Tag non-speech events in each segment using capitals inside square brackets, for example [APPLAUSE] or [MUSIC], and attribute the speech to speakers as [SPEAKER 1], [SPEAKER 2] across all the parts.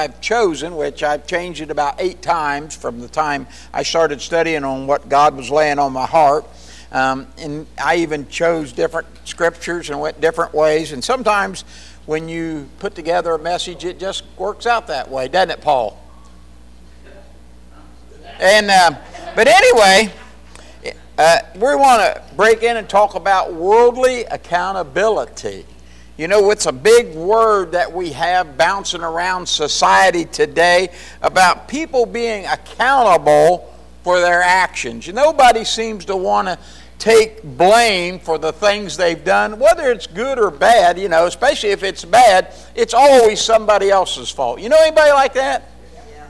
[SPEAKER 1] I've chosen, which I've changed it about eight times from the time I started studying on what God was laying on my heart. Um, and I even chose different scriptures and went different ways. And sometimes when you put together a message, it just works out that way, doesn't it, Paul? And uh, but anyway, uh, we want to break in and talk about worldly accountability. You know, it's a big word that we have bouncing around society today about people being accountable for their actions. Nobody seems to want to take blame for the things they've done, whether it's good or bad, you know, especially if it's bad, it's always somebody else's fault. You know anybody like that? Yeah.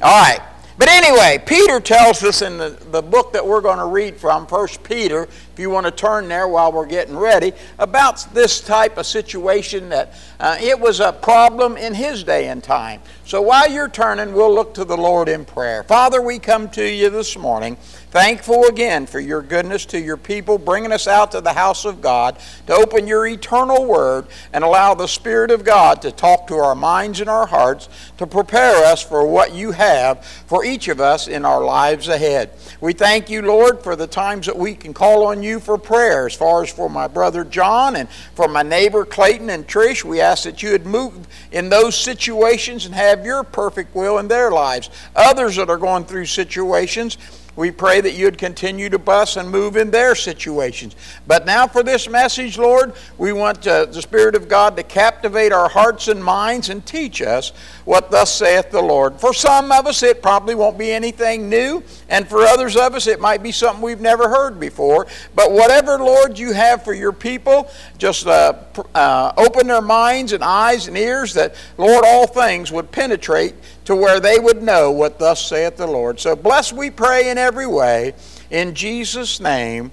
[SPEAKER 1] All right. But anyway, Peter tells us in the, the book that we're going to read from, First Peter, if you want to turn there while we're getting ready, about this type of situation that uh, it was a problem in his day and time. So while you're turning, we'll look to the Lord in prayer. Father, we come to you this morning Thankful again for your goodness to your people, bringing us out to the house of God to open your eternal word and allow the Spirit of God to talk to our minds and our hearts to prepare us for what you have for each of us in our lives ahead. We thank you, Lord, for the times that we can call on you for prayer. As far as for my brother John and for my neighbor Clayton and Trish, we ask that you would move in those situations and have your perfect will in their lives. Others that are going through situations, we pray that you'd continue to bus and move in their situations. But now for this message, Lord, we want uh, the Spirit of God to captivate our hearts and minds and teach us what thus saith the Lord. For some of us, it probably won't be anything new, and for others of us, it might be something we've never heard before. But whatever, Lord, you have for your people, just uh, uh, open their minds and eyes and ears that, Lord, all things would penetrate to where they would know what thus saith the Lord. So bless, we pray, in every way. In Jesus' name,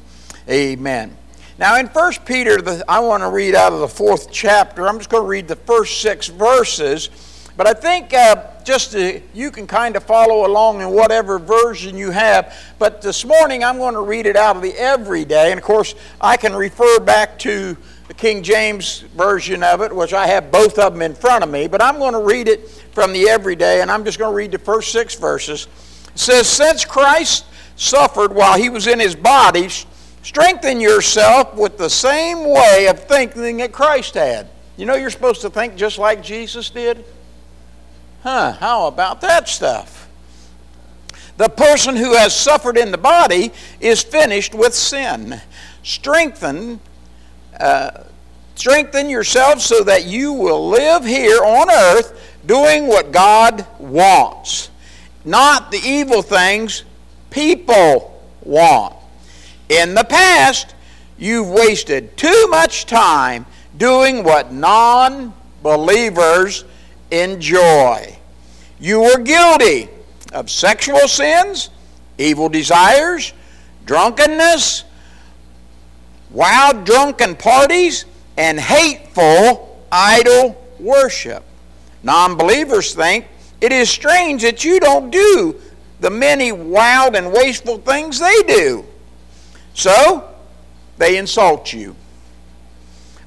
[SPEAKER 1] amen. Now, in 1 Peter, the, I want to read out of the fourth chapter. I'm just going to read the first six verses. But I think uh, just to, you can kind of follow along in whatever version you have. But this morning, I'm going to read it out of the everyday. And of course, I can refer back to the King James version of it, which I have both of them in front of me. But I'm going to read it from the everyday, and I'm just going to read the first six verses. It says, Since Christ suffered while he was in his body, strengthen yourself with the same way of thinking that Christ had. You know, you're supposed to think just like Jesus did? Huh, how about that stuff? The person who has suffered in the body is finished with sin. Strengthen, uh, strengthen yourself so that you will live here on earth doing what God wants, not the evil things people want. In the past, you've wasted too much time doing what non believers enjoy. You were guilty of sexual sins, evil desires, drunkenness, wild drunken parties, and hateful idol worship. Non believers think it is strange that you don't do the many wild and wasteful things they do. So, they insult you.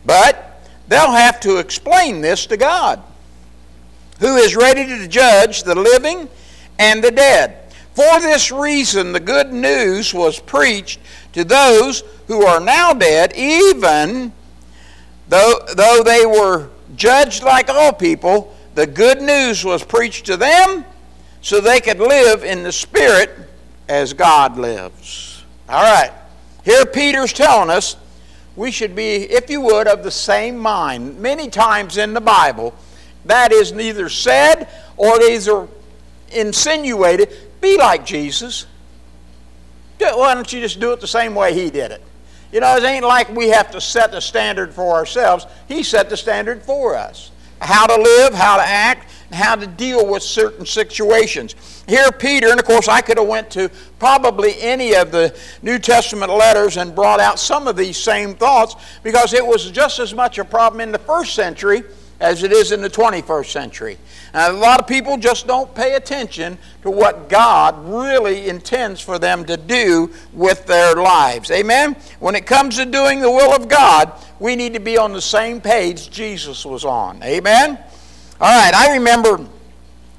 [SPEAKER 1] But they'll have to explain this to God, who is ready to judge the living and the dead. For this reason, the good news was preached to those who are now dead, even though, though they were judged like all people the good news was preached to them so they could live in the Spirit as God lives. All right. Here Peter's telling us we should be, if you would, of the same mind. Many times in the Bible, that is neither said or either insinuated. Be like Jesus. Why don't you just do it the same way he did it? You know, it ain't like we have to set the standard for ourselves. He set the standard for us how to live, how to act, and how to deal with certain situations. Here Peter, and of course I could have went to probably any of the New Testament letters and brought out some of these same thoughts because it was just as much a problem in the first century as it is in the 21st century. a lot of people just don't pay attention to what God really intends for them to do with their lives. Amen? When it comes to doing the will of God, we need to be on the same page Jesus was on. Amen? All right, I remember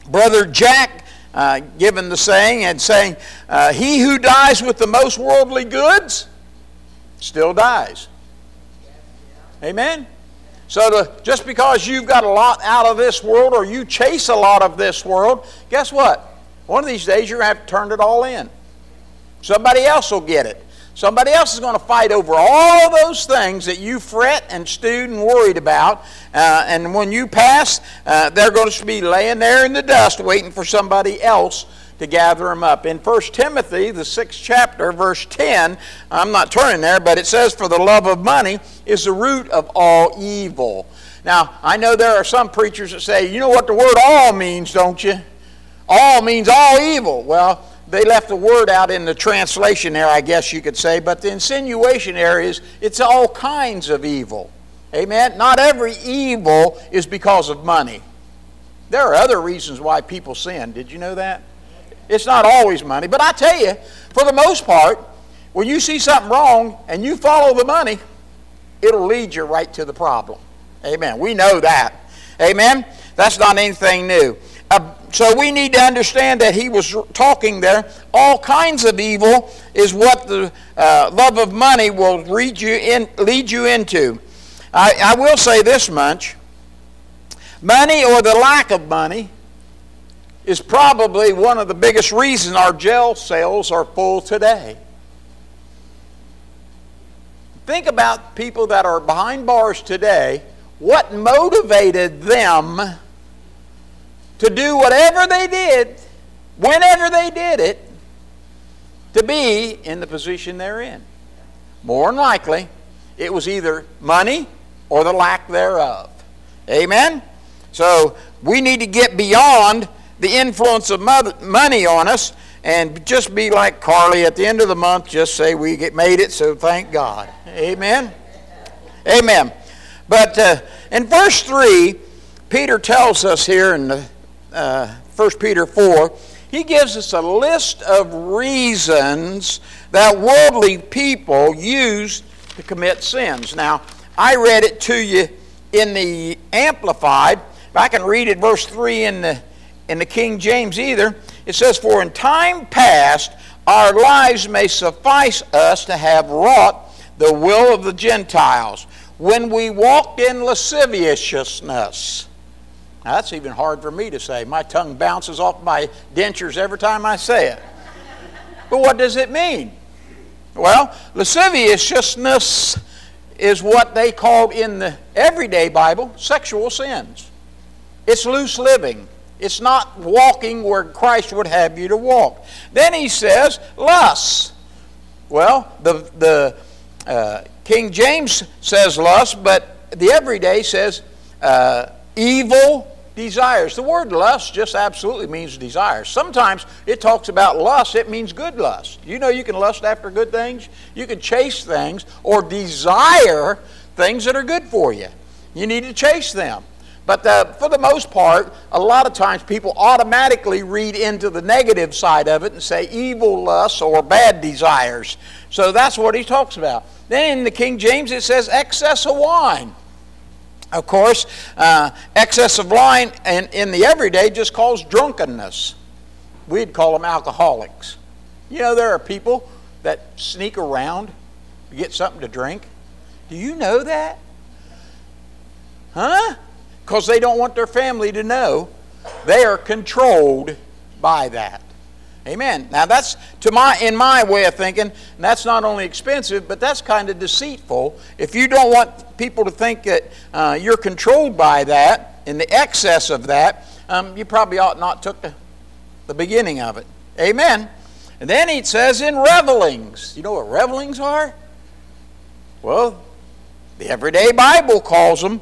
[SPEAKER 1] Brother Jack uh, given the saying and saying, uh, He who dies with the most worldly goods still dies. Amen? So to, just because you've got a lot out of this world or you chase a lot of this world, guess what? One of these days you're going to have to turn it all in. Somebody else will get it. Somebody else is going to fight over all those things that you fret and stewed and worried about. Uh, and when you pass, uh, they're going to be laying there in the dust waiting for somebody else to gather them up. In 1 Timothy, the sixth chapter, verse 10, I'm not turning there, but it says, For the love of money is the root of all evil. Now, I know there are some preachers that say, You know what the word all means, don't you? All means all evil. Well, they left the word out in the translation there, I guess you could say, but the insinuation there is it's all kinds of evil. Amen? Not every evil is because of money. There are other reasons why people sin. Did you know that? It's not always money. But I tell you, for the most part, when you see something wrong and you follow the money, it'll lead you right to the problem. Amen. We know that. Amen. That's not anything new. Uh, so we need to understand that he was talking there. All kinds of evil is what the uh, love of money will lead you, in, lead you into. I, I will say this much money or the lack of money is probably one of the biggest reasons our jail cells are full today. Think about people that are behind bars today. What motivated them to do whatever they did, whenever they did it, to be in the position they're in? More than likely, it was either money or the lack thereof. Amen? So we need to get beyond the influence of money on us and just be like Carly at the end of the month, just say we get made it, so thank God. Amen? Amen. But uh, in verse 3, Peter tells us here in uh, 1 Peter 4, he gives us a list of reasons that worldly people use to commit sins. Now, I read it to you in the Amplified. If I can read it, verse 3 in the in the King James either. It says, For in time past our lives may suffice us to have wrought the will of the Gentiles when we walked in lasciviousness. Now, that's even hard for me to say. My tongue bounces off my dentures every time I say it. But what does it mean? Well, lasciviousness is what they call in the everyday Bible sexual sins. It's loose living. It's not walking where Christ would have you to walk. Then he says, lust. Well, the, the uh, King James says lust, but the everyday says uh, evil desires. The word lust just absolutely means desires. Sometimes it talks about lust, it means good lust. You know, you can lust after good things, you can chase things, or desire things that are good for you. You need to chase them. But uh, for the most part, a lot of times people automatically read into the negative side of it and say evil lusts or bad desires. So that's what he talks about. Then in the King James it says excess of wine. Of course, uh, excess of wine in, in the everyday just calls drunkenness. We'd call them alcoholics. You know, there are people that sneak around to get something to drink. Do you know that? Huh? Because they don't want their family to know they are controlled by that. Amen. Now that's to my in my way of thinking, that's not only expensive, but that's kind of deceitful. If you don't want people to think that uh, you're controlled by that, in the excess of that, um, you probably ought not took the, the beginning of it. Amen. And then he says in revelings. You know what revelings are? Well, the everyday Bible calls them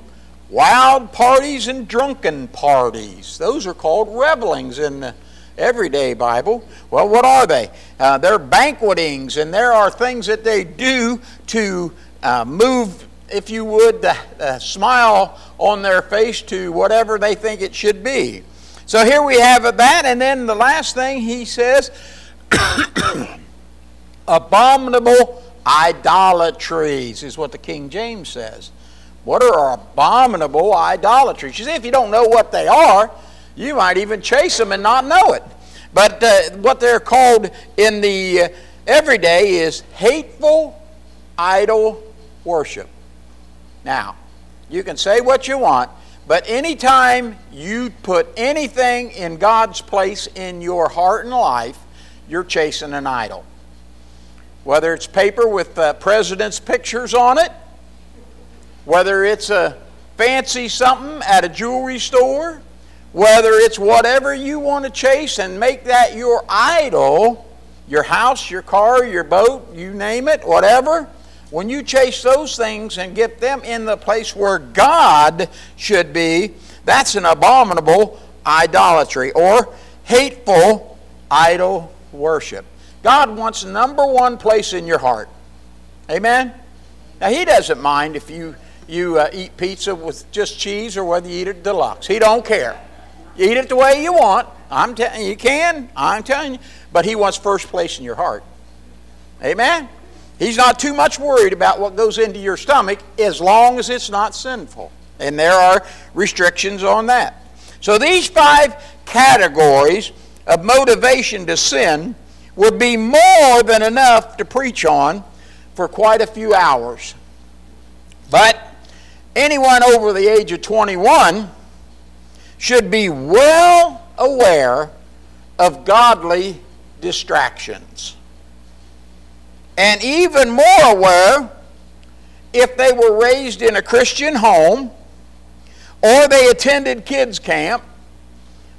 [SPEAKER 1] Wild parties and drunken parties. Those are called revelings in the everyday Bible. Well, what are they? Uh, they're banquetings, and there are things that they do to uh, move if you would, the, the smile on their face to whatever they think it should be. So here we have that, and then the last thing he says [COUGHS] abominable idolatries is what the King James says. What are abominable idolatries? You see, if you don't know what they are, you might even chase them and not know it. But uh, what they're called in the uh, everyday is hateful idol worship. Now, you can say what you want, but anytime you put anything in God's place in your heart and life, you're chasing an idol. Whether it's paper with the president's pictures on it, whether it's a fancy something at a jewelry store, whether it's whatever you want to chase and make that your idol, your house, your car, your boat, you name it, whatever, when you chase those things and get them in the place where God should be, that's an abominable idolatry or hateful idol worship. God wants number one place in your heart. Amen? Now, He doesn't mind if you, you uh, eat pizza with just cheese or whether you eat it deluxe. He don't care. You eat it the way you want. I'm telling you, you can. I'm telling you. But He wants first place in your heart. Amen? He's not too much worried about what goes into your stomach as long as it's not sinful. And there are restrictions on that. So these five categories of motivation to sin would be more than enough to preach on for quite a few hours. But anyone over the age of 21 should be well aware of godly distractions and even more aware if they were raised in a Christian home or they attended kids' camp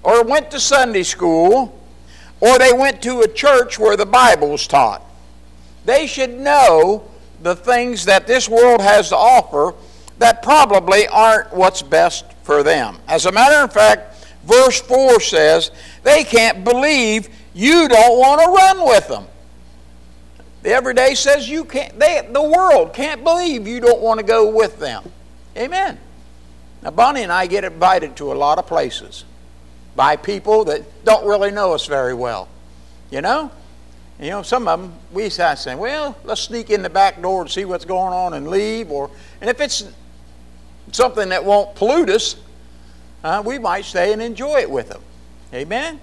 [SPEAKER 1] or went to Sunday school or they went to a church where the Bible was taught. They should know the things that this world has to offer that probably aren't what's best for them. As a matter of fact, verse 4 says they can't believe you don't want to run with them. The everyday says you can't, they, the world can't believe you don't want to go with them. Amen. Now, Bonnie and I get invited to a lot of places by people that don't really know us very well. You know? You know, some of them, we saying, well, let's sneak in the back door and see what's going on and leave. Or, and if it's something that won't pollute us, uh, we might stay and enjoy it with them. Amen?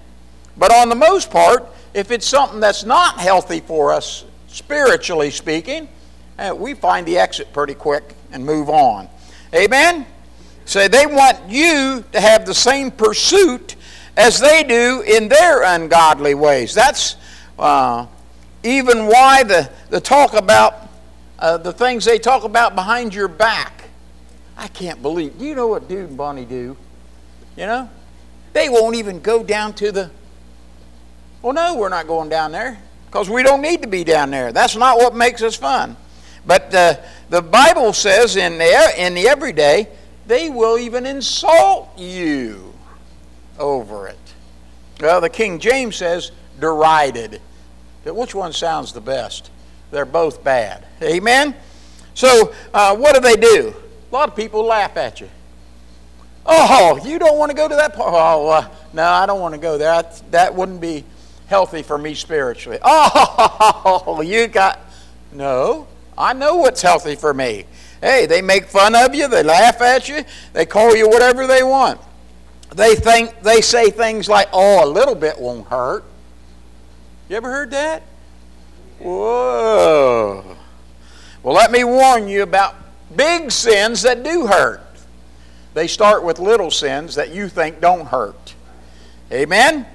[SPEAKER 1] But on the most part, if it's something that's not healthy for us spiritually speaking, uh, we find the exit pretty quick and move on. Amen? Say so they want you to have the same pursuit as they do in their ungodly ways. That's uh, even why the, the talk about uh, the things they talk about behind your back. I can't believe. Do you know what dude and Bonnie do? You know? They won't even go down to the. Well, no, we're not going down there because we don't need to be down there. That's not what makes us fun. But uh, the Bible says in the, in the everyday, they will even insult you over it. Well, the King James says derided. But which one sounds the best? They're both bad. Amen? So, uh, what do they do? A lot of people laugh at you. Oh, you don't want to go to that part? Oh, uh, no, I don't want to go there. I, that wouldn't be healthy for me spiritually. [LAUGHS] Oh, you got. No, I know what's healthy for me. Hey, they make fun of you, they laugh at you, they call you whatever they want. They think they say things like, "Oh, a little bit won't hurt." You ever heard that? Whoa. Well, let me warn you about big sins that do hurt. They start with little sins that you think don't hurt. Amen?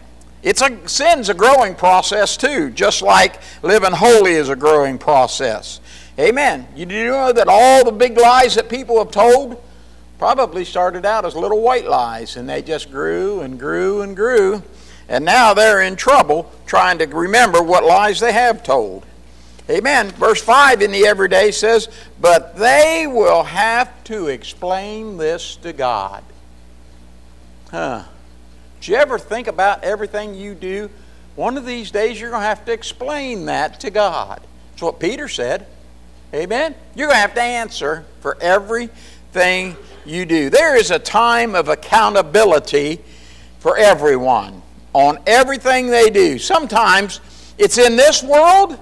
[SPEAKER 1] It's a sin's a growing process too, just like living holy is a growing process. Amen. You do know that all the big lies that people have told probably started out as little white lies, and they just grew and grew and grew, and now they're in trouble trying to remember what lies they have told. Amen. Verse 5 in the everyday says, But they will have to explain this to God. Huh. Do you ever think about everything you do? One of these days you're going to have to explain that to God. That's what Peter said. Amen? You're going to have to answer for everything you do. There is a time of accountability for everyone on everything they do. Sometimes it's in this world,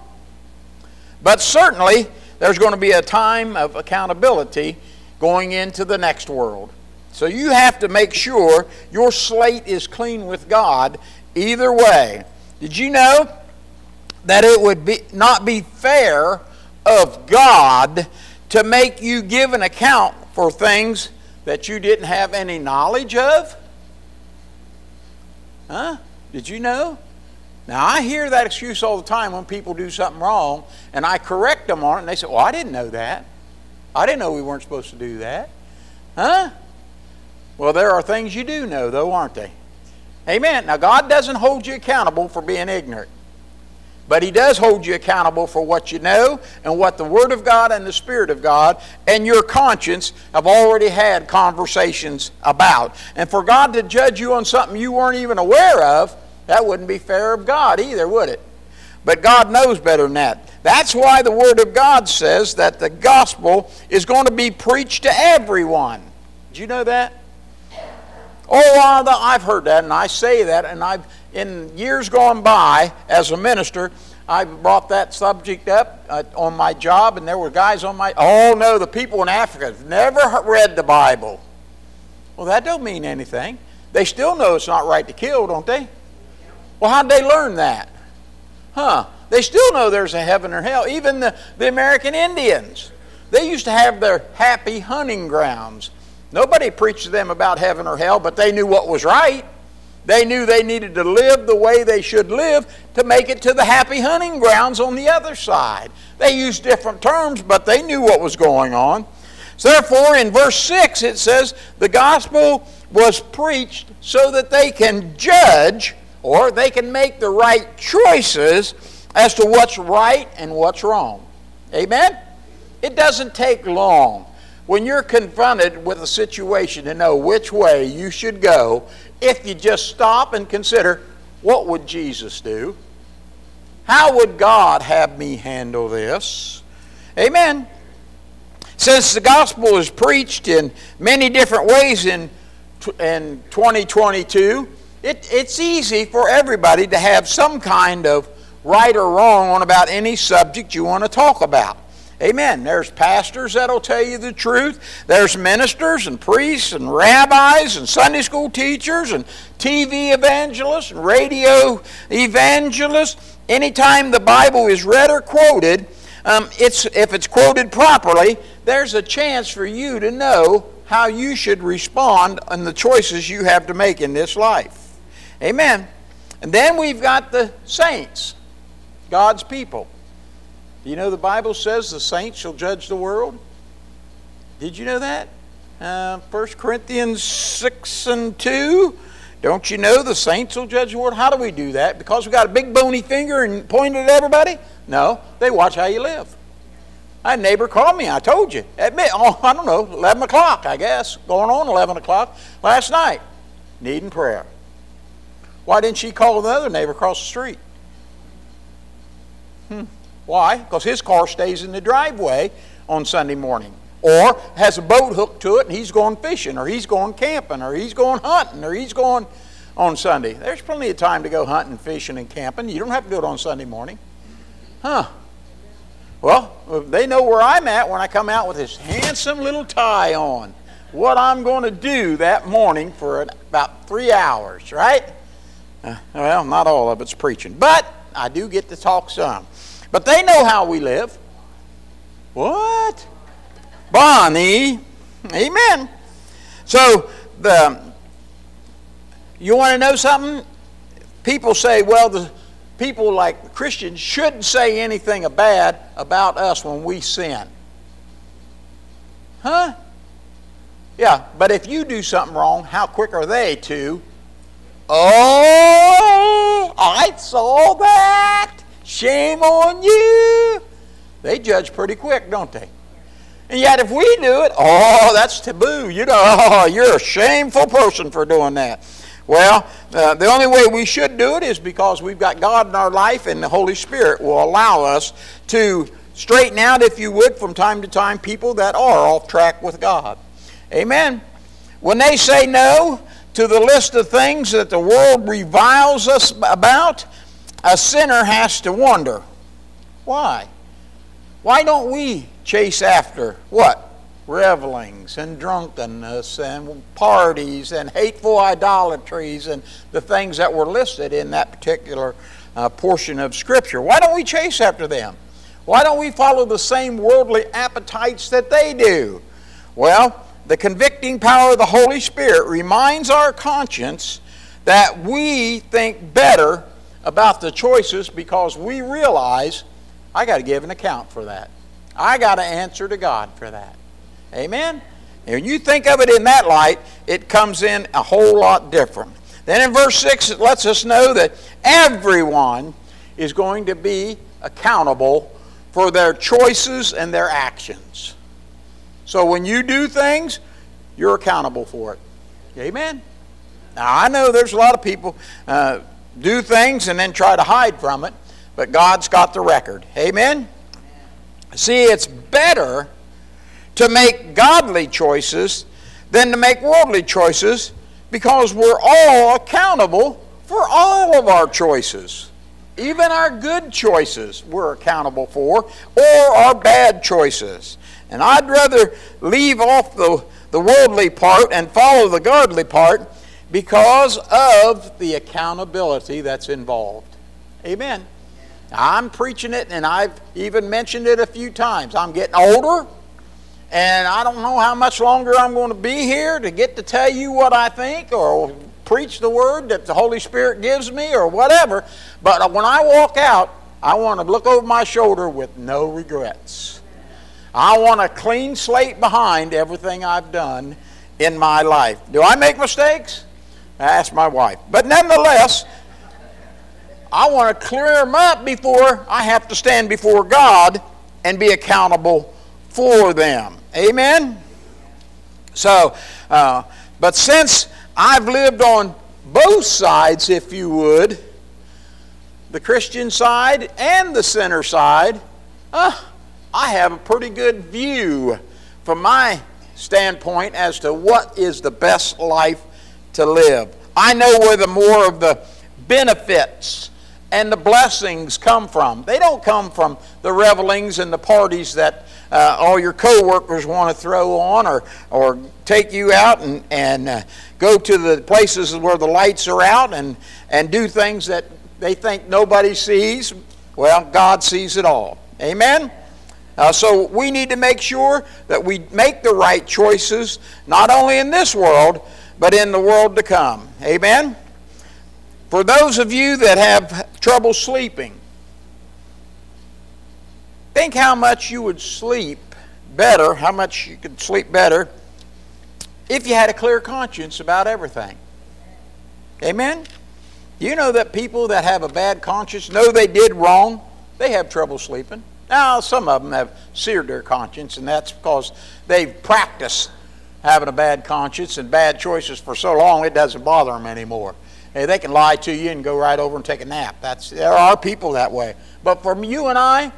[SPEAKER 1] but certainly there's going to be a time of accountability going into the next world. So you have to make sure your slate is clean with God either way. Did you know that it would be, not be fair of God to make you give an account for things that you didn't have any knowledge of? Huh? Did you know? Now, I hear that excuse all the time when people do something wrong, and I correct them on it, and they say, Well, I didn't know that. I didn't know we weren't supposed to do that. Huh? Well, there are things you do know, though, aren't they? Amen. Now, God doesn't hold you accountable for being ignorant, but He does hold you accountable for what you know and what the Word of God and the Spirit of God and your conscience have already had conversations about. And for God to judge you on something you weren't even aware of, that wouldn't be fair of God either, would it? But God knows better than that. That's why the Word of God says that the gospel is going to be preached to everyone. Do you know that? Oh, I've heard that, and I say that, and I've in years gone by as a minister, I brought that subject up uh, on my job, and there were guys on my. Oh no, the people in Africa have never read the Bible. Well, that don't mean anything. They still know it's not right to kill, don't they? Well, how'd they learn that? Huh? They still know there's a heaven or hell. Even the, the American Indians, they used to have their happy hunting grounds. Nobody preached to them about heaven or hell, but they knew what was right. They knew they needed to live the way they should live to make it to the happy hunting grounds on the other side. They used different terms, but they knew what was going on. So, therefore, in verse 6, it says, The gospel was preached so that they can judge or they can make the right choices as to what's right and what's wrong. Amen? It doesn't take long when you're confronted with a situation to know which way you should go if you just stop and consider what would Jesus do? How would God have me handle this? Amen. Since the gospel is preached in many different ways in, in 2022, it, it's easy for everybody to have some kind of right or wrong on about any subject you want to talk about. Amen. There's pastors that'll tell you the truth. There's ministers and priests and rabbis and Sunday school teachers and TV evangelists and radio evangelists. Anytime the Bible is read or quoted, um, it's, if it's quoted properly, there's a chance for you to know how you should respond and the choices you have to make in this life. Amen. And then we've got the saints, God's people. Do you know the Bible says the saints shall judge the world? Did you know that? Uh, 1 Corinthians 6 and 2. Don't you know the saints will judge the world? How do we do that? Because we got a big bony finger and point it at everybody? No, they watch how you live. A neighbor call me, I told you, at oh, I don't know, 11 o'clock, I guess, going on 11 o'clock last night, needing prayer. Why didn't she call another neighbor across the street? Hmm. Why? Because his car stays in the driveway on Sunday morning. Or has a boat hooked to it and he's going fishing, or he's going camping, or he's going hunting, or he's going on Sunday. There's plenty of time to go hunting, fishing, and camping. You don't have to do it on Sunday morning. Huh. Well, they know where I'm at when I come out with this handsome little tie on. What I'm going to do that morning for about three hours, right? Uh, well, not all of it's preaching, but I do get to talk some. But they know how we live. What? Bonnie. Amen. So the you want to know something? People say, well, the people like Christians shouldn't say anything bad about us when we sin. Huh? Yeah, but if you do something wrong, how quick are they to? Oh, I saw that. Shame on you. They judge pretty quick, don't they? And yet, if we do it, oh, that's taboo. You know, oh, you're a shameful person for doing that. Well, uh, the only way we should do it is because we've got God in our life, and the Holy Spirit will allow us to straighten out, if you would, from time to time people that are off track with God. Amen. When they say no to the list of things that the world reviles us about, a sinner has to wonder why? Why don't we chase after what? Revelings and drunkenness and parties and hateful idolatries and the things that were listed in that particular uh, portion of Scripture. Why don't we chase after them? Why don't we follow the same worldly appetites that they do? Well, the convicting power of the Holy Spirit reminds our conscience that we think better about the choices because we realize I got to give an account for that. I got to answer to God for that. Amen? And when you think of it in that light, it comes in a whole lot different. Then in verse 6, it lets us know that everyone is going to be accountable for their choices and their actions. So when you do things, you're accountable for it. Amen? Now, I know there's a lot of people uh, do things and then try to hide from it, but God's got the record. Amen? See, it's better to make godly choices than to make worldly choices because we're all accountable for all of our choices. Even our good choices we're accountable for, or our bad choices. And I'd rather leave off the, the worldly part and follow the godly part because of the accountability that's involved. Amen. I'm preaching it, and I've even mentioned it a few times. I'm getting older, and I don't know how much longer I'm going to be here to get to tell you what I think or preach the word that the Holy Spirit gives me or whatever. But when I walk out, I want to look over my shoulder with no regrets. I want a clean slate behind everything I've done in my life. Do I make mistakes? I ask my wife. But nonetheless, I want to clear them up before I have to stand before God and be accountable for them. Amen? So, uh, but since I've lived on both sides, if you would, the Christian side and the sinner side, uh, I have a pretty good view from my standpoint as to what is the best life to live. I know where the more of the benefits and the blessings come from. They don't come from the revelings and the parties that uh, all your coworkers want to throw on or, or take you out and, and uh, go to the places where the lights are out and, and do things that they think nobody sees. Well, God sees it all. Amen? Uh, so we need to make sure that we make the right choices, not only in this world, but in the world to come. Amen? For those of you that have trouble sleeping, think how much you would sleep better, how much you could sleep better if you had a clear conscience about everything. Amen? You know that people that have a bad conscience know they did wrong, they have trouble sleeping. Now, some of them have seared their conscience, and that's because they've practiced having a bad conscience and bad choices for so long it doesn't bother them anymore. Hey, they can lie to you and go right over and take a nap. That's, there are people that way. But for you and I,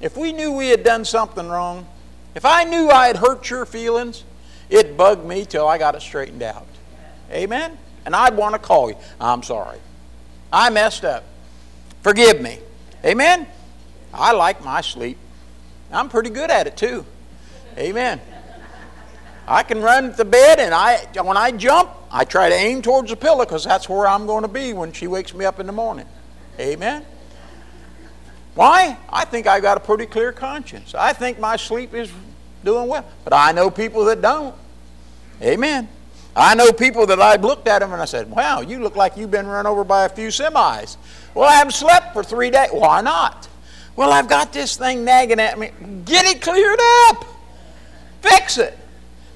[SPEAKER 1] if we knew we had done something wrong, if I knew I had hurt your feelings, it bugged me till I got it straightened out. Amen? And I'd want to call you. I'm sorry. I messed up. Forgive me. Amen? I like my sleep. I'm pretty good at it too. Amen. I can run to bed, and I when I jump, I try to aim towards the pillow because that's where I'm going to be when she wakes me up in the morning. Amen. Why? I think I got a pretty clear conscience. I think my sleep is doing well. But I know people that don't. Amen. I know people that I've looked at them and I said, Wow, you look like you've been run over by a few semis. Well, I haven't slept for three days. Why not? Well, I've got this thing nagging at me. Get it cleared up. Fix it.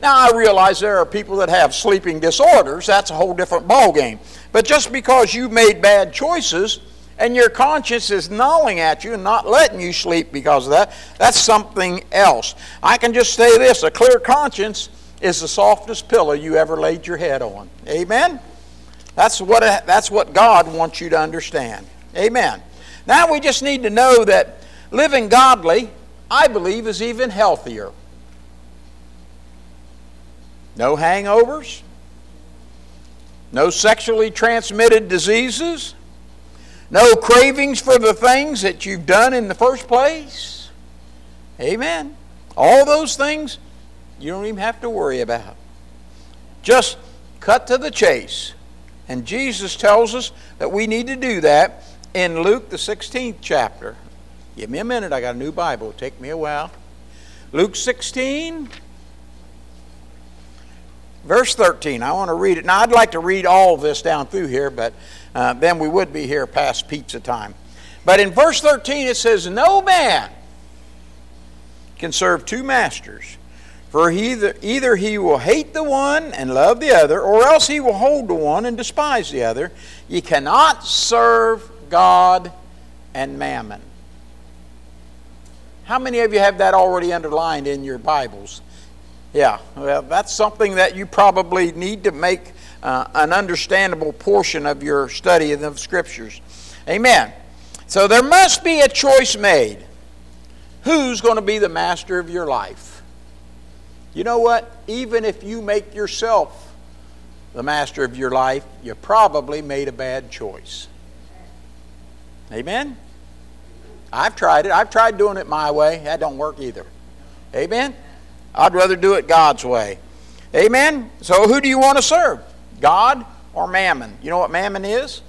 [SPEAKER 1] Now, I realize there are people that have sleeping disorders. That's a whole different ballgame. But just because you made bad choices and your conscience is gnawing at you and not letting you sleep because of that, that's something else. I can just say this a clear conscience is the softest pillow you ever laid your head on. Amen? That's what, that's what God wants you to understand. Amen. Now we just need to know that living godly I believe, is even healthier. No hangovers, no sexually transmitted diseases, no cravings for the things that you've done in the first place. Amen. All those things you don't even have to worry about. Just cut to the chase. And Jesus tells us that we need to do that in Luke, the 16th chapter. Give me a minute. I got a new Bible. Take me a while. Luke 16, verse 13. I want to read it. Now, I'd like to read all this down through here, but uh, then we would be here past pizza time. But in verse 13, it says, No man can serve two masters. For either, either he will hate the one and love the other, or else he will hold the one and despise the other. You cannot serve God and mammon. How many of you have that already underlined in your Bibles? Yeah, well, that's something that you probably need to make uh, an understandable portion of your study of the Scriptures. Amen. So there must be a choice made. Who's going to be the master of your life? You know what? Even if you make yourself the master of your life, you probably made a bad choice. Amen? I've tried it. I've tried doing it my way. That don't work either. Amen? I'd rather do it God's way. Amen? So who do you want to serve? God or mammon? You know what mammon is?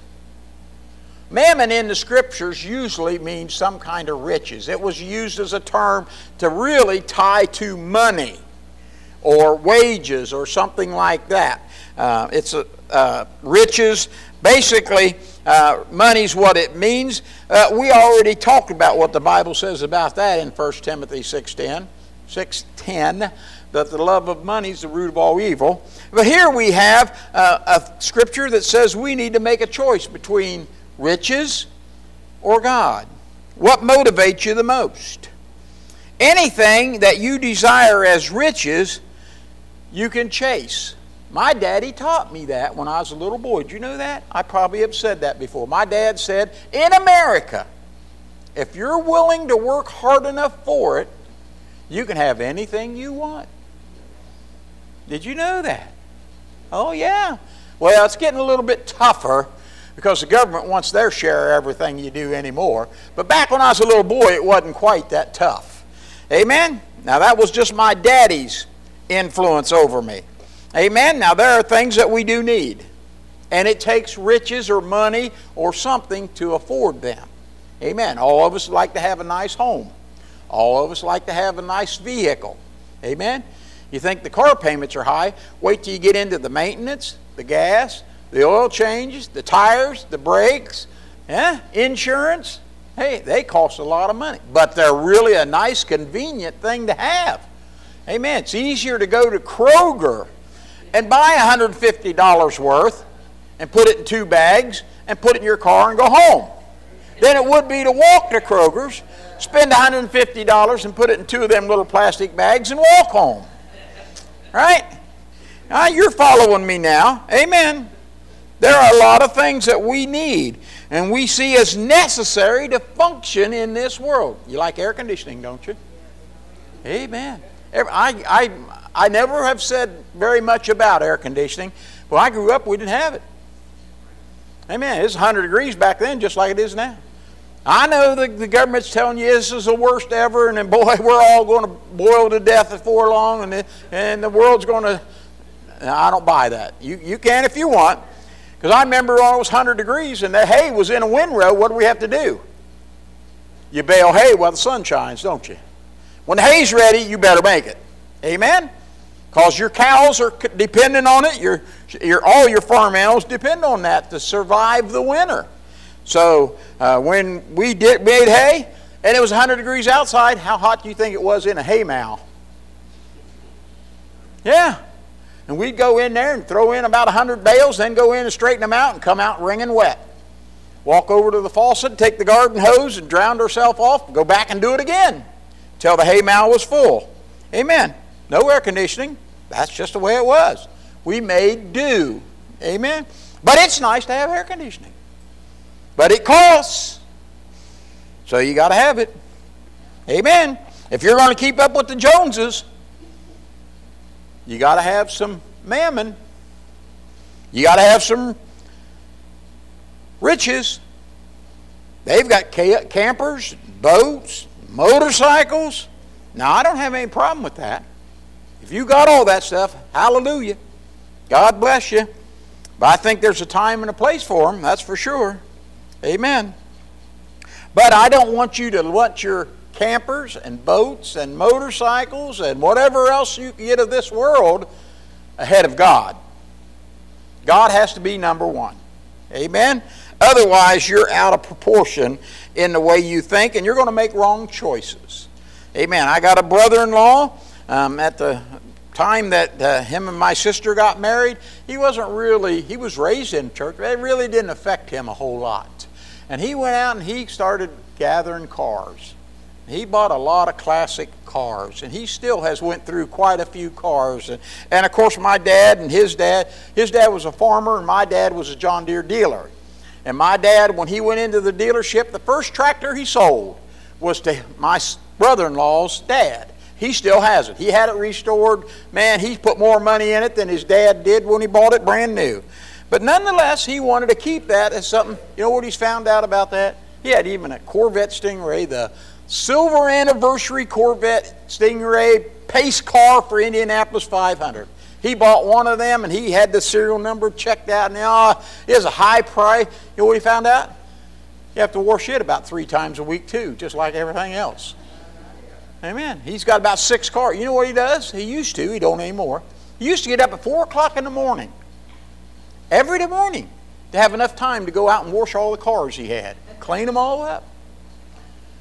[SPEAKER 1] Mammon in the scriptures usually means some kind of riches. It was used as a term to really tie to money or wages or something like that. Uh, it's a, uh, riches. Basically, uh, money's what it means. Uh, we already talked about what the Bible says about that in 1 Timothy 6.10. 6.10 that the love of money is the root of all evil. But here we have uh, a scripture that says we need to make a choice between riches or God. What motivates you the most? Anything that you desire as riches, you can chase. My daddy taught me that when I was a little boy. Did you know that? I probably have said that before. My dad said, in America, if you're willing to work hard enough for it, you can have anything you want. Did you know that? Oh, yeah. Well, it's getting a little bit tougher because the government wants their share of everything you do anymore. But back when I was a little boy, it wasn't quite that tough. Amen? Now, that was just my daddy's influence over me. Amen? Now, there are things that we do need, and it takes riches or money or something to afford them. Amen. All of us like to have a nice home, all of us like to have a nice vehicle. Amen? You think the car payments are high? Wait till you get into the maintenance, the gas, the oil changes, the tires, the brakes, eh? insurance. Hey, they cost a lot of money, but they're really a nice, convenient thing to have. Amen. It's easier to go to Kroger and buy $150 worth and put it in two bags and put it in your car and go home than it would be to walk to Kroger's, spend $150 and put it in two of them little plastic bags and walk home. Right? Now, you're following me now. Amen. There are a lot of things that we need and we see as necessary to function in this world. You like air conditioning, don't you? Amen. I, I, I never have said very much about air conditioning. When I grew up, we didn't have it. Amen. It's 100 degrees back then, just like it is now. I know the, the government's telling you this is the worst ever, and then, boy, [LAUGHS] we're all going to boil to death before long, and the, and the world's going to. I don't buy that. You, you can if you want. Because I remember when it was 100 degrees and the hay was in a windrow, what do we have to do? You bale hay while the sun shines, don't you? When the hay's ready, you better make it. Amen? Because your cows are dependent on it. Your, your, all your farm animals depend on that to survive the winter. So uh, when we did, made hay and it was 100 degrees outside, how hot do you think it was in a hay mow? Yeah. And we'd go in there and throw in about 100 bales, then go in and straighten them out and come out wringing wet. Walk over to the faucet, take the garden hose and drown ourselves off, go back and do it again till the hay mow was full. Amen. No air conditioning. That's just the way it was. We made do. Amen. But it's nice to have air conditioning. But it costs. So you got to have it. Amen. If you're going to keep up with the Joneses, you got to have some mammon. You got to have some riches. They've got campers, boats, motorcycles. Now, I don't have any problem with that. If you got all that stuff, hallelujah. God bless you. But I think there's a time and a place for them, that's for sure. Amen. But I don't want you to want your campers and boats and motorcycles and whatever else you get of this world ahead of God. God has to be number one. Amen? Otherwise, you're out of proportion in the way you think and you're going to make wrong choices. Amen. I got a brother in law um, at the time that uh, him and my sister got married. He wasn't really, he was raised in church, but it really didn't affect him a whole lot. And he went out and he started gathering cars. He bought a lot of classic cars, and he still has went through quite a few cars. And, and of course, my dad and his dad, his dad was a farmer, and my dad was a John Deere dealer. And my dad, when he went into the dealership, the first tractor he sold was to my brother-in-law's dad. He still has it. He had it restored. Man, he put more money in it than his dad did when he bought it brand new. But nonetheless, he wanted to keep that as something. You know what he's found out about that? He had even a Corvette Stingray, the silver anniversary Corvette Stingray pace car for Indianapolis 500. He bought one of them and he had the serial number checked out. Now ah, it was a high price. You know what he found out? You have to wash it about three times a week too, just like everything else. Amen. He's got about six cars. You know what he does? He used to. He don't anymore. He used to get up at four o'clock in the morning, every day morning, to have enough time to go out and wash all the cars he had, clean them all up.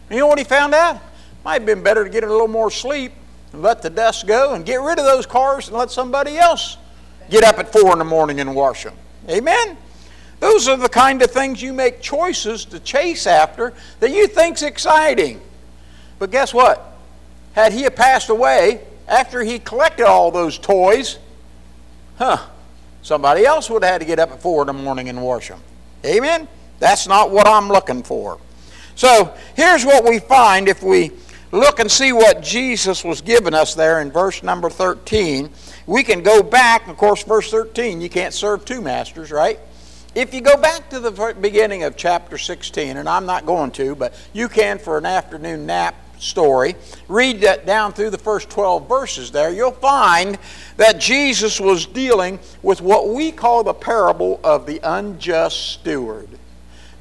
[SPEAKER 1] And you know what he found out? Might have been better to get a little more sleep and let the dust go and get rid of those cars and let somebody else get up at four in the morning and wash them. Amen? Those are the kind of things you make choices to chase after that you think's exciting. But guess what? Had he passed away after he collected all those toys, huh, somebody else would have had to get up at four in the morning and wash them. Amen? That's not what I'm looking for. So here's what we find if we look and see what Jesus was giving us there in verse number 13. We can go back, of course, verse 13, you can't serve two masters, right? If you go back to the beginning of chapter 16, and I'm not going to, but you can for an afternoon nap story, read that down through the first 12 verses there, you'll find that Jesus was dealing with what we call the parable of the unjust steward.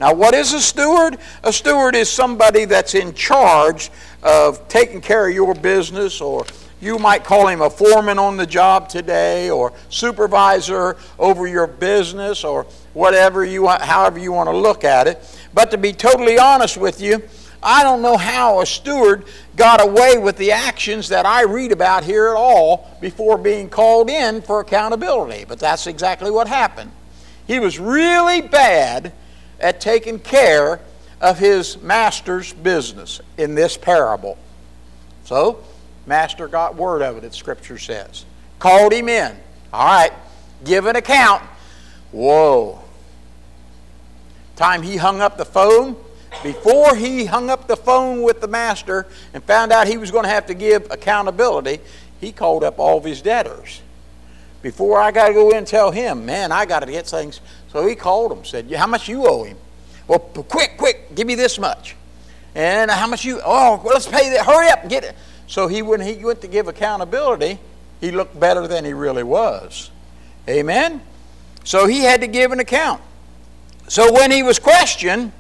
[SPEAKER 1] Now, what is a steward? A steward is somebody that's in charge of taking care of your business, or you might call him a foreman on the job today, or supervisor over your business, or whatever you however you want to look at it. But to be totally honest with you, I don't know how a steward got away with the actions that I read about here at all before being called in for accountability. But that's exactly what happened. He was really bad at taking care of his master's business in this parable. So, master got word of it, Scripture says. Called him in. All right, give an account. Whoa. Time he hung up the phone, before he hung up the phone with the master and found out he was going to have to give accountability, he called up all of his debtors. Before I got to go in and tell him, man, I got to get things so he called him, said, How much you owe him? Well, quick, quick, give me this much. And how much you, oh, well, let's pay that. Hurry up and get it. So he, when he went to give accountability, he looked better than he really was. Amen? So he had to give an account. So when he was questioned,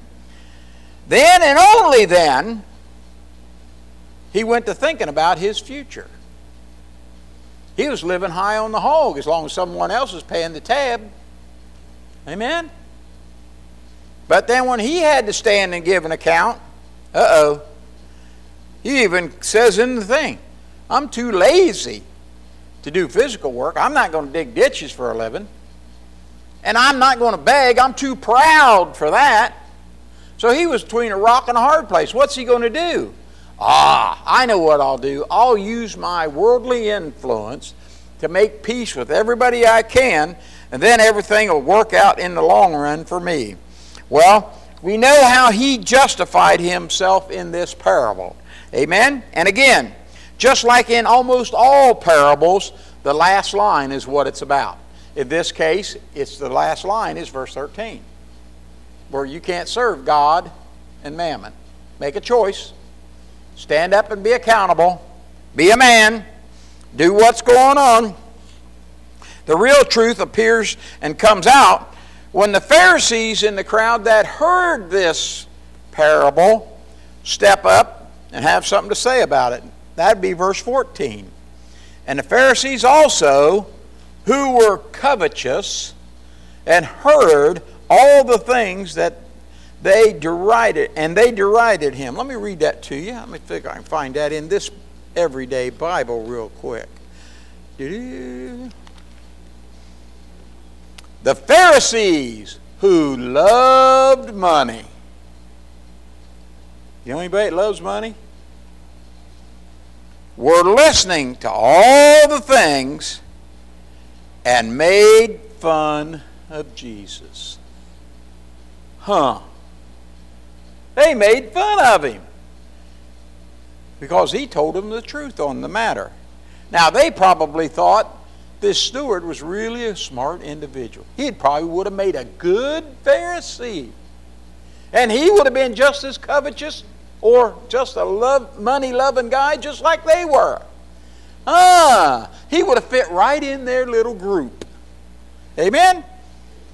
[SPEAKER 1] then and only then, he went to thinking about his future. He was living high on the hog as long as someone else was paying the tab. Amen? But then when he had to stand and give an account, uh oh, he even says in the thing, I'm too lazy to do physical work. I'm not going to dig ditches for a living. And I'm not going to beg. I'm too proud for that. So he was between a rock and a hard place. What's he going to do? Ah, I know what I'll do. I'll use my worldly influence to make peace with everybody I can and then everything will work out in the long run for me. Well, we know how he justified himself in this parable. Amen? And again, just like in almost all parables, the last line is what it's about. In this case, it's the last line is verse 13, where you can't serve God and mammon. Make a choice. Stand up and be accountable. Be a man. Do what's going on. The real truth appears and comes out when the Pharisees in the crowd that heard this parable step up and have something to say about it. That'd be verse 14. And the Pharisees also, who were covetous and heard all the things that they derided, and they derided him. Let me read that to you. Let me think I can find that in this everyday Bible real quick. The Pharisees who loved money. You know anybody that loves money? Were listening to all the things and made fun of Jesus. Huh. They made fun of him because he told them the truth on the matter. Now, they probably thought this steward was really a smart individual. He probably would have made a good Pharisee. And he would have been just as covetous or just a love, money loving guy, just like they were. Ah, he would have fit right in their little group. Amen?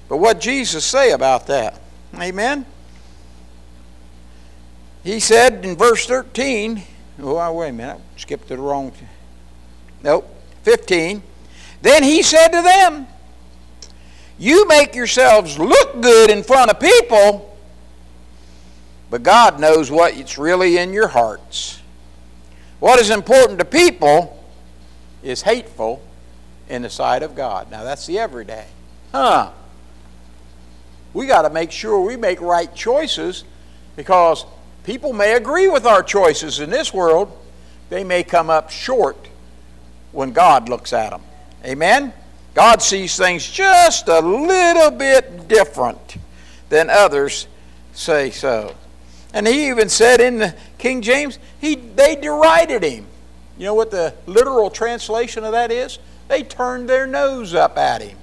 [SPEAKER 1] But what Jesus say about that? Amen? He said in verse 13, oh, wait a minute, I skipped to the wrong. Nope, 15. Then he said to them, You make yourselves look good in front of people, but God knows what's really in your hearts. What is important to people is hateful in the sight of God. Now, that's the everyday. Huh. We got to make sure we make right choices because people may agree with our choices in this world. They may come up short when God looks at them. Amen? God sees things just a little bit different than others say so. And he even said in the King James, he, they derided him. You know what the literal translation of that is? They turned their nose up at him.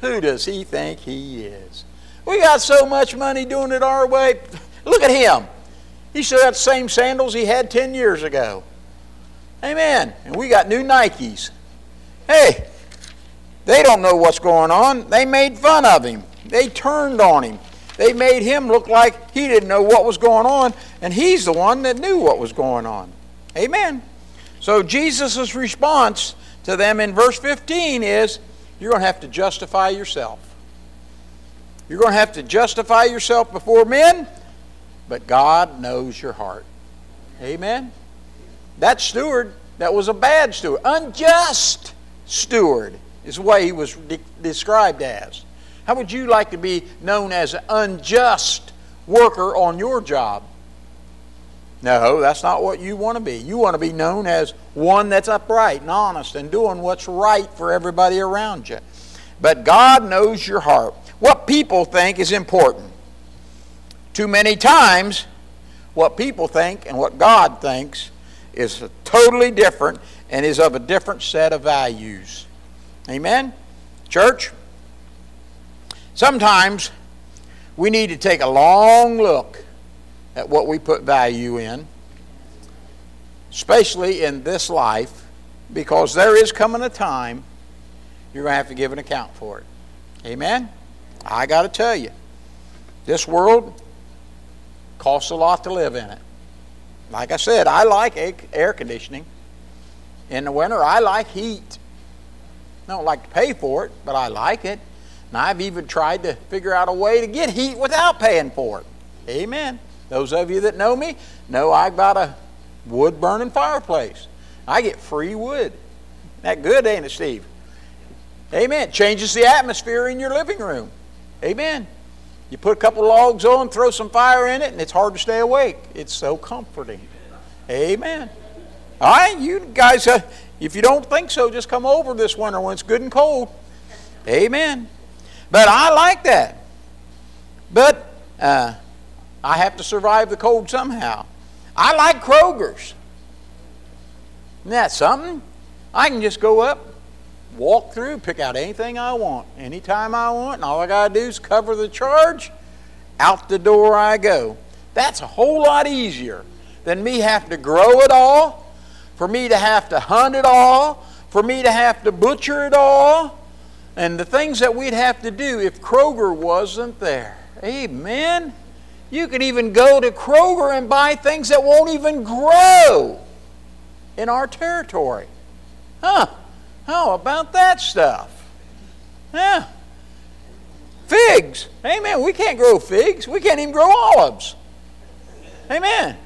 [SPEAKER 1] Who does he think he is? We got so much money doing it our way. Look at him. He still got the same sandals he had 10 years ago. Amen. And we got new Nikes. Hey, they don't know what's going on. They made fun of him. They turned on him. They made him look like he didn't know what was going on, and he's the one that knew what was going on. Amen. So Jesus' response to them in verse 15 is you're going to have to justify yourself. You're going to have to justify yourself before men, but God knows your heart. Amen. That steward, that was a bad steward, unjust steward is the way he was de- described as. How would you like to be known as an unjust worker on your job? No, that's not what you want to be. You want to be known as one that's upright and honest and doing what's right for everybody around you. But God knows your heart. What people think is important. Too many times, what people think and what God thinks is totally different and is of a different set of values. Amen? Church? Sometimes we need to take a long look at what we put value in, especially in this life, because there is coming a time you're going to have to give an account for it. Amen? I got to tell you, this world costs a lot to live in it. Like I said, I like air conditioning. In the winter, I like heat. I don't like to pay for it, but I like it. And I've even tried to figure out a way to get heat without paying for it. Amen. Those of you that know me know I've got a wood burning fireplace. I get free wood. That good, ain't it, Steve? Amen. Changes the atmosphere in your living room. Amen. You put a couple logs on, throw some fire in it, and it's hard to stay awake. It's so comforting. Amen. All right, you guys, uh, if you don't think so, just come over this winter when it's good and cold. Amen. But I like that. But uh, I have to survive the cold somehow. I like Kroger's. Isn't that something? I can just go up, walk through, pick out anything I want, anytime I want, and all I got to do is cover the charge. Out the door I go. That's a whole lot easier than me having to grow it all, for me to have to hunt it all, for me to have to butcher it all, and the things that we'd have to do if Kroger wasn't there. Amen. You could even go to Kroger and buy things that won't even grow in our territory. Huh? How about that stuff? Yeah. Figs. Amen. We can't grow figs. We can't even grow olives. Amen.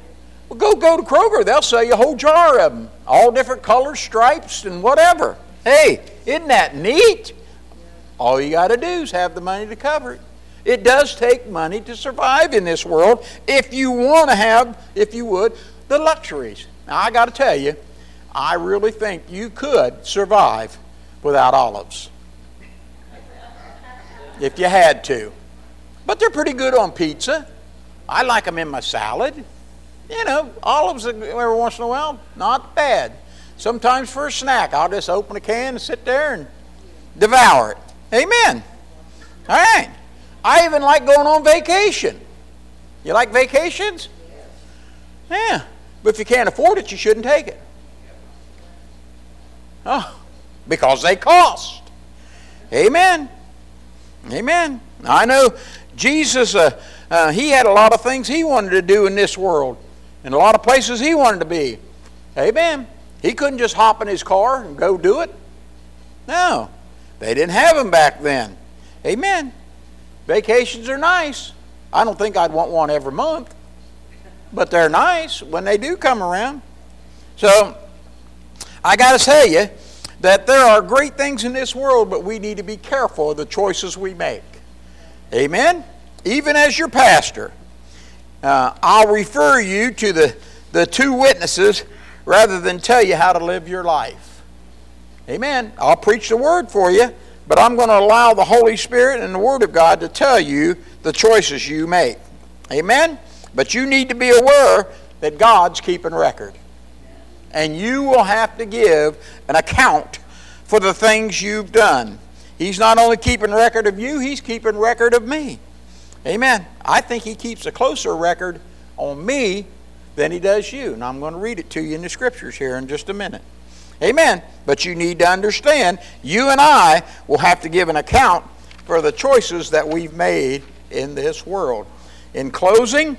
[SPEAKER 1] Well, go go to Kroger. They'll sell you a whole jar of them, all different colors, stripes, and whatever. Hey, isn't that neat? All you got to do is have the money to cover it. It does take money to survive in this world if you want to have, if you would, the luxuries. Now, I got to tell you, I really think you could survive without olives if you had to. But they're pretty good on pizza. I like them in my salad. You know, olives every once in a while, not bad. Sometimes for a snack, I'll just open a can and sit there and devour it. Amen. All right. I even like going on vacation. You like vacations? Yeah. But if you can't afford it, you shouldn't take it. Oh, because they cost. Amen. Amen. I know Jesus, uh, uh, he had a lot of things he wanted to do in this world, and a lot of places he wanted to be. Amen. He couldn't just hop in his car and go do it. No, they didn't have him back then. Amen. Vacations are nice. I don't think I'd want one every month, but they're nice when they do come around. So, I got to tell you that there are great things in this world, but we need to be careful of the choices we make. Amen? Even as your pastor, uh, I'll refer you to the, the two witnesses rather than tell you how to live your life. Amen. I'll preach the word for you, but I'm going to allow the Holy Spirit and the Word of God to tell you the choices you make. Amen? But you need to be aware that God's keeping record. And you will have to give an account for the things you've done. He's not only keeping record of you, He's keeping record of me. Amen. I think He keeps a closer record on me than He does you. And I'm going to read it to you in the scriptures here in just a minute. Amen. But you need to understand, you and I will have to give an account for the choices that we've made in this world. In closing,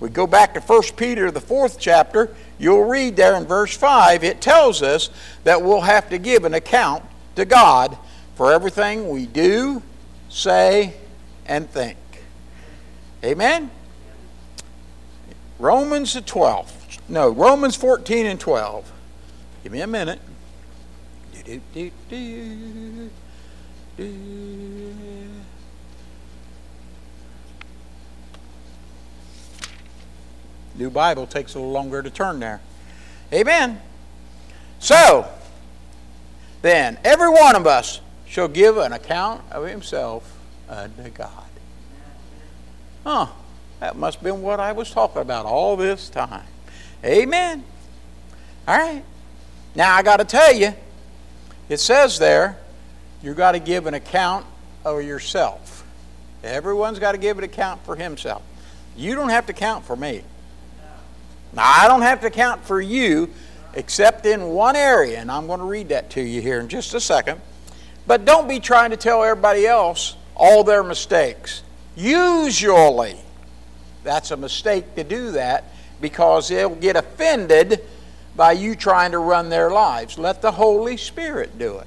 [SPEAKER 1] we go back to 1 Peter, the fourth chapter. You'll read there in verse 5, it tells us that we'll have to give an account to God for everything we do, say, and think. Amen? Romans the 12th. No, Romans 14 and 12. Give me a minute. Do, do, do, New Bible takes a little longer to turn there. Amen. So, then, every one of us shall give an account of himself unto God. Huh. That must have been what I was talking about all this time. Amen. All right. Now, I got to tell you, it says there, you've got to give an account of yourself. Everyone's got to give an account for himself. You don't have to count for me. Now, I don't have to count for you except in one area, and I'm going to read that to you here in just a second. But don't be trying to tell everybody else all their mistakes. Usually, that's a mistake to do that because they'll get offended by you trying to run their lives. Let the Holy Spirit do it.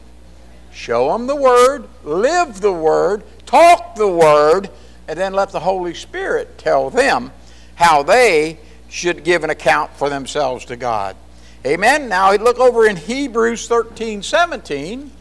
[SPEAKER 1] Show them the Word, live the Word, talk the Word, and then let the Holy Spirit tell them how they should give an account for themselves to God. Amen. Now look over in Hebrews 13 17.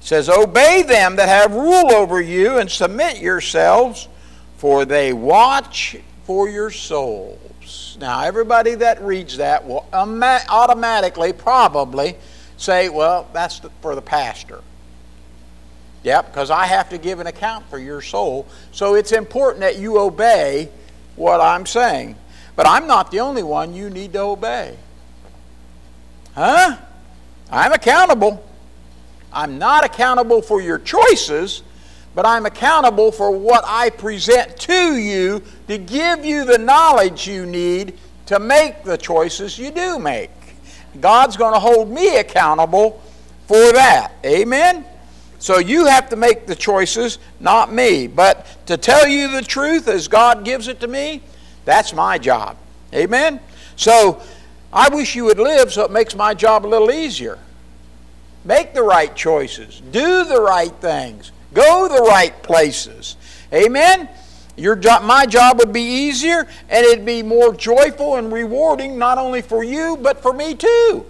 [SPEAKER 1] Says, Obey them that have rule over you and submit yourselves, for they watch for your souls. Now, everybody that reads that will automatically, probably, say, Well, that's for the pastor. Yeah, because I have to give an account for your soul. So it's important that you obey what I'm saying. But I'm not the only one you need to obey. Huh? I'm accountable. I'm not accountable for your choices, but I'm accountable for what I present to you to give you the knowledge you need to make the choices you do make. God's going to hold me accountable for that. Amen? So you have to make the choices, not me. But to tell you the truth as God gives it to me, that's my job. Amen? So I wish you would live so it makes my job a little easier. Make the right choices, do the right things, go the right places. Amen? Your job, my job would be easier and it'd be more joyful and rewarding not only for you but for me too.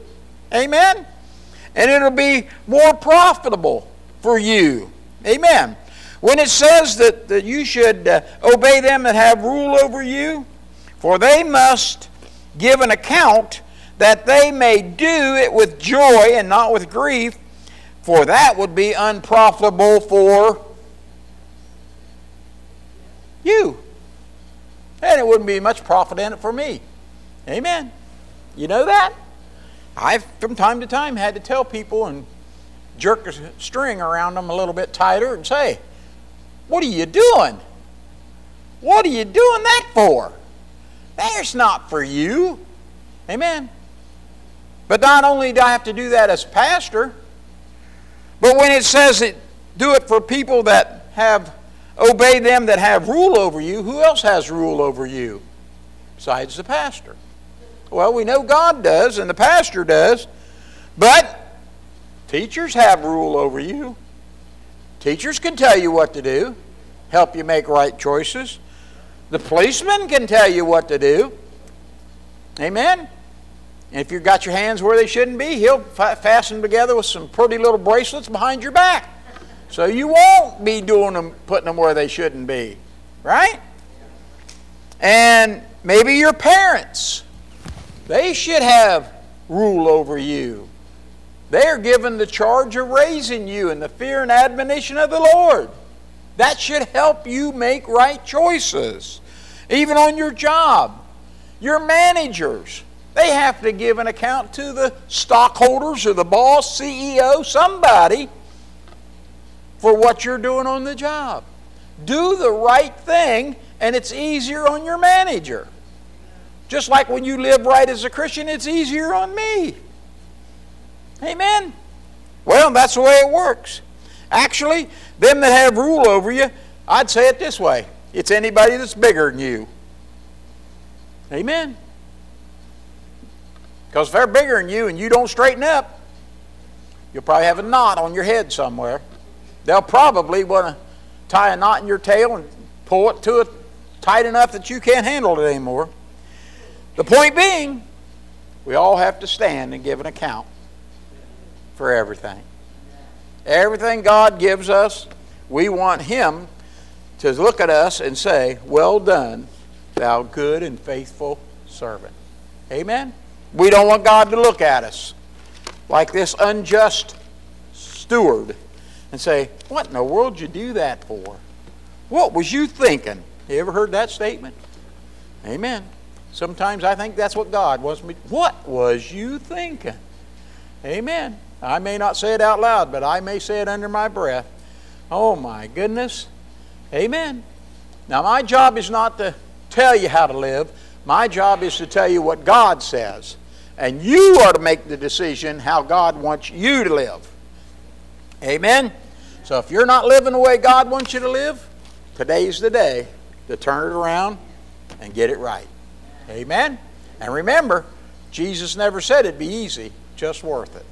[SPEAKER 1] Amen? And it'll be more profitable for you. Amen. When it says that, that you should uh, obey them that have rule over you, for they must give an account that they may do it with joy and not with grief, for that would be unprofitable for you. And it wouldn't be much profit in it for me. Amen. You know that? I've, from time to time, had to tell people and jerk a string around them a little bit tighter and say, What are you doing? What are you doing that for? That's not for you. Amen. But not only do I have to do that as pastor, but when it says it, do it for people that have obey them that have rule over you, who else has rule over you besides the pastor? Well, we know God does and the pastor does, but Teachers have rule over you. Teachers can tell you what to do, help you make right choices. The policeman can tell you what to do. Amen? And if you've got your hands where they shouldn't be, he'll fasten together with some pretty little bracelets behind your back. So you won't be doing them, putting them where they shouldn't be. Right? And maybe your parents, they should have rule over you. They are given the charge of raising you in the fear and admonition of the Lord. That should help you make right choices. Even on your job, your managers, they have to give an account to the stockholders or the boss, CEO, somebody for what you're doing on the job. Do the right thing, and it's easier on your manager. Just like when you live right as a Christian, it's easier on me. Amen. Well, that's the way it works. Actually, them that have rule over you, I'd say it this way it's anybody that's bigger than you. Amen. Because if they're bigger than you and you don't straighten up, you'll probably have a knot on your head somewhere. They'll probably want to tie a knot in your tail and pull it to it tight enough that you can't handle it anymore. The point being, we all have to stand and give an account for everything. Everything God gives us, we want Him to look at us and say, Well done, thou good and faithful servant. Amen? We don't want God to look at us like this unjust steward and say, What in the world did you do that for? What was you thinking? You ever heard that statement? Amen. Sometimes I think that's what God wants me. What was you thinking? Amen. I may not say it out loud, but I may say it under my breath. Oh my goodness. Amen. Now, my job is not to tell you how to live, my job is to tell you what God says. And you are to make the decision how God wants you to live. Amen. So if you're not living the way God wants you to live, today's the day to turn it around and get it right. Amen. And remember, Jesus never said it'd be easy, just worth it.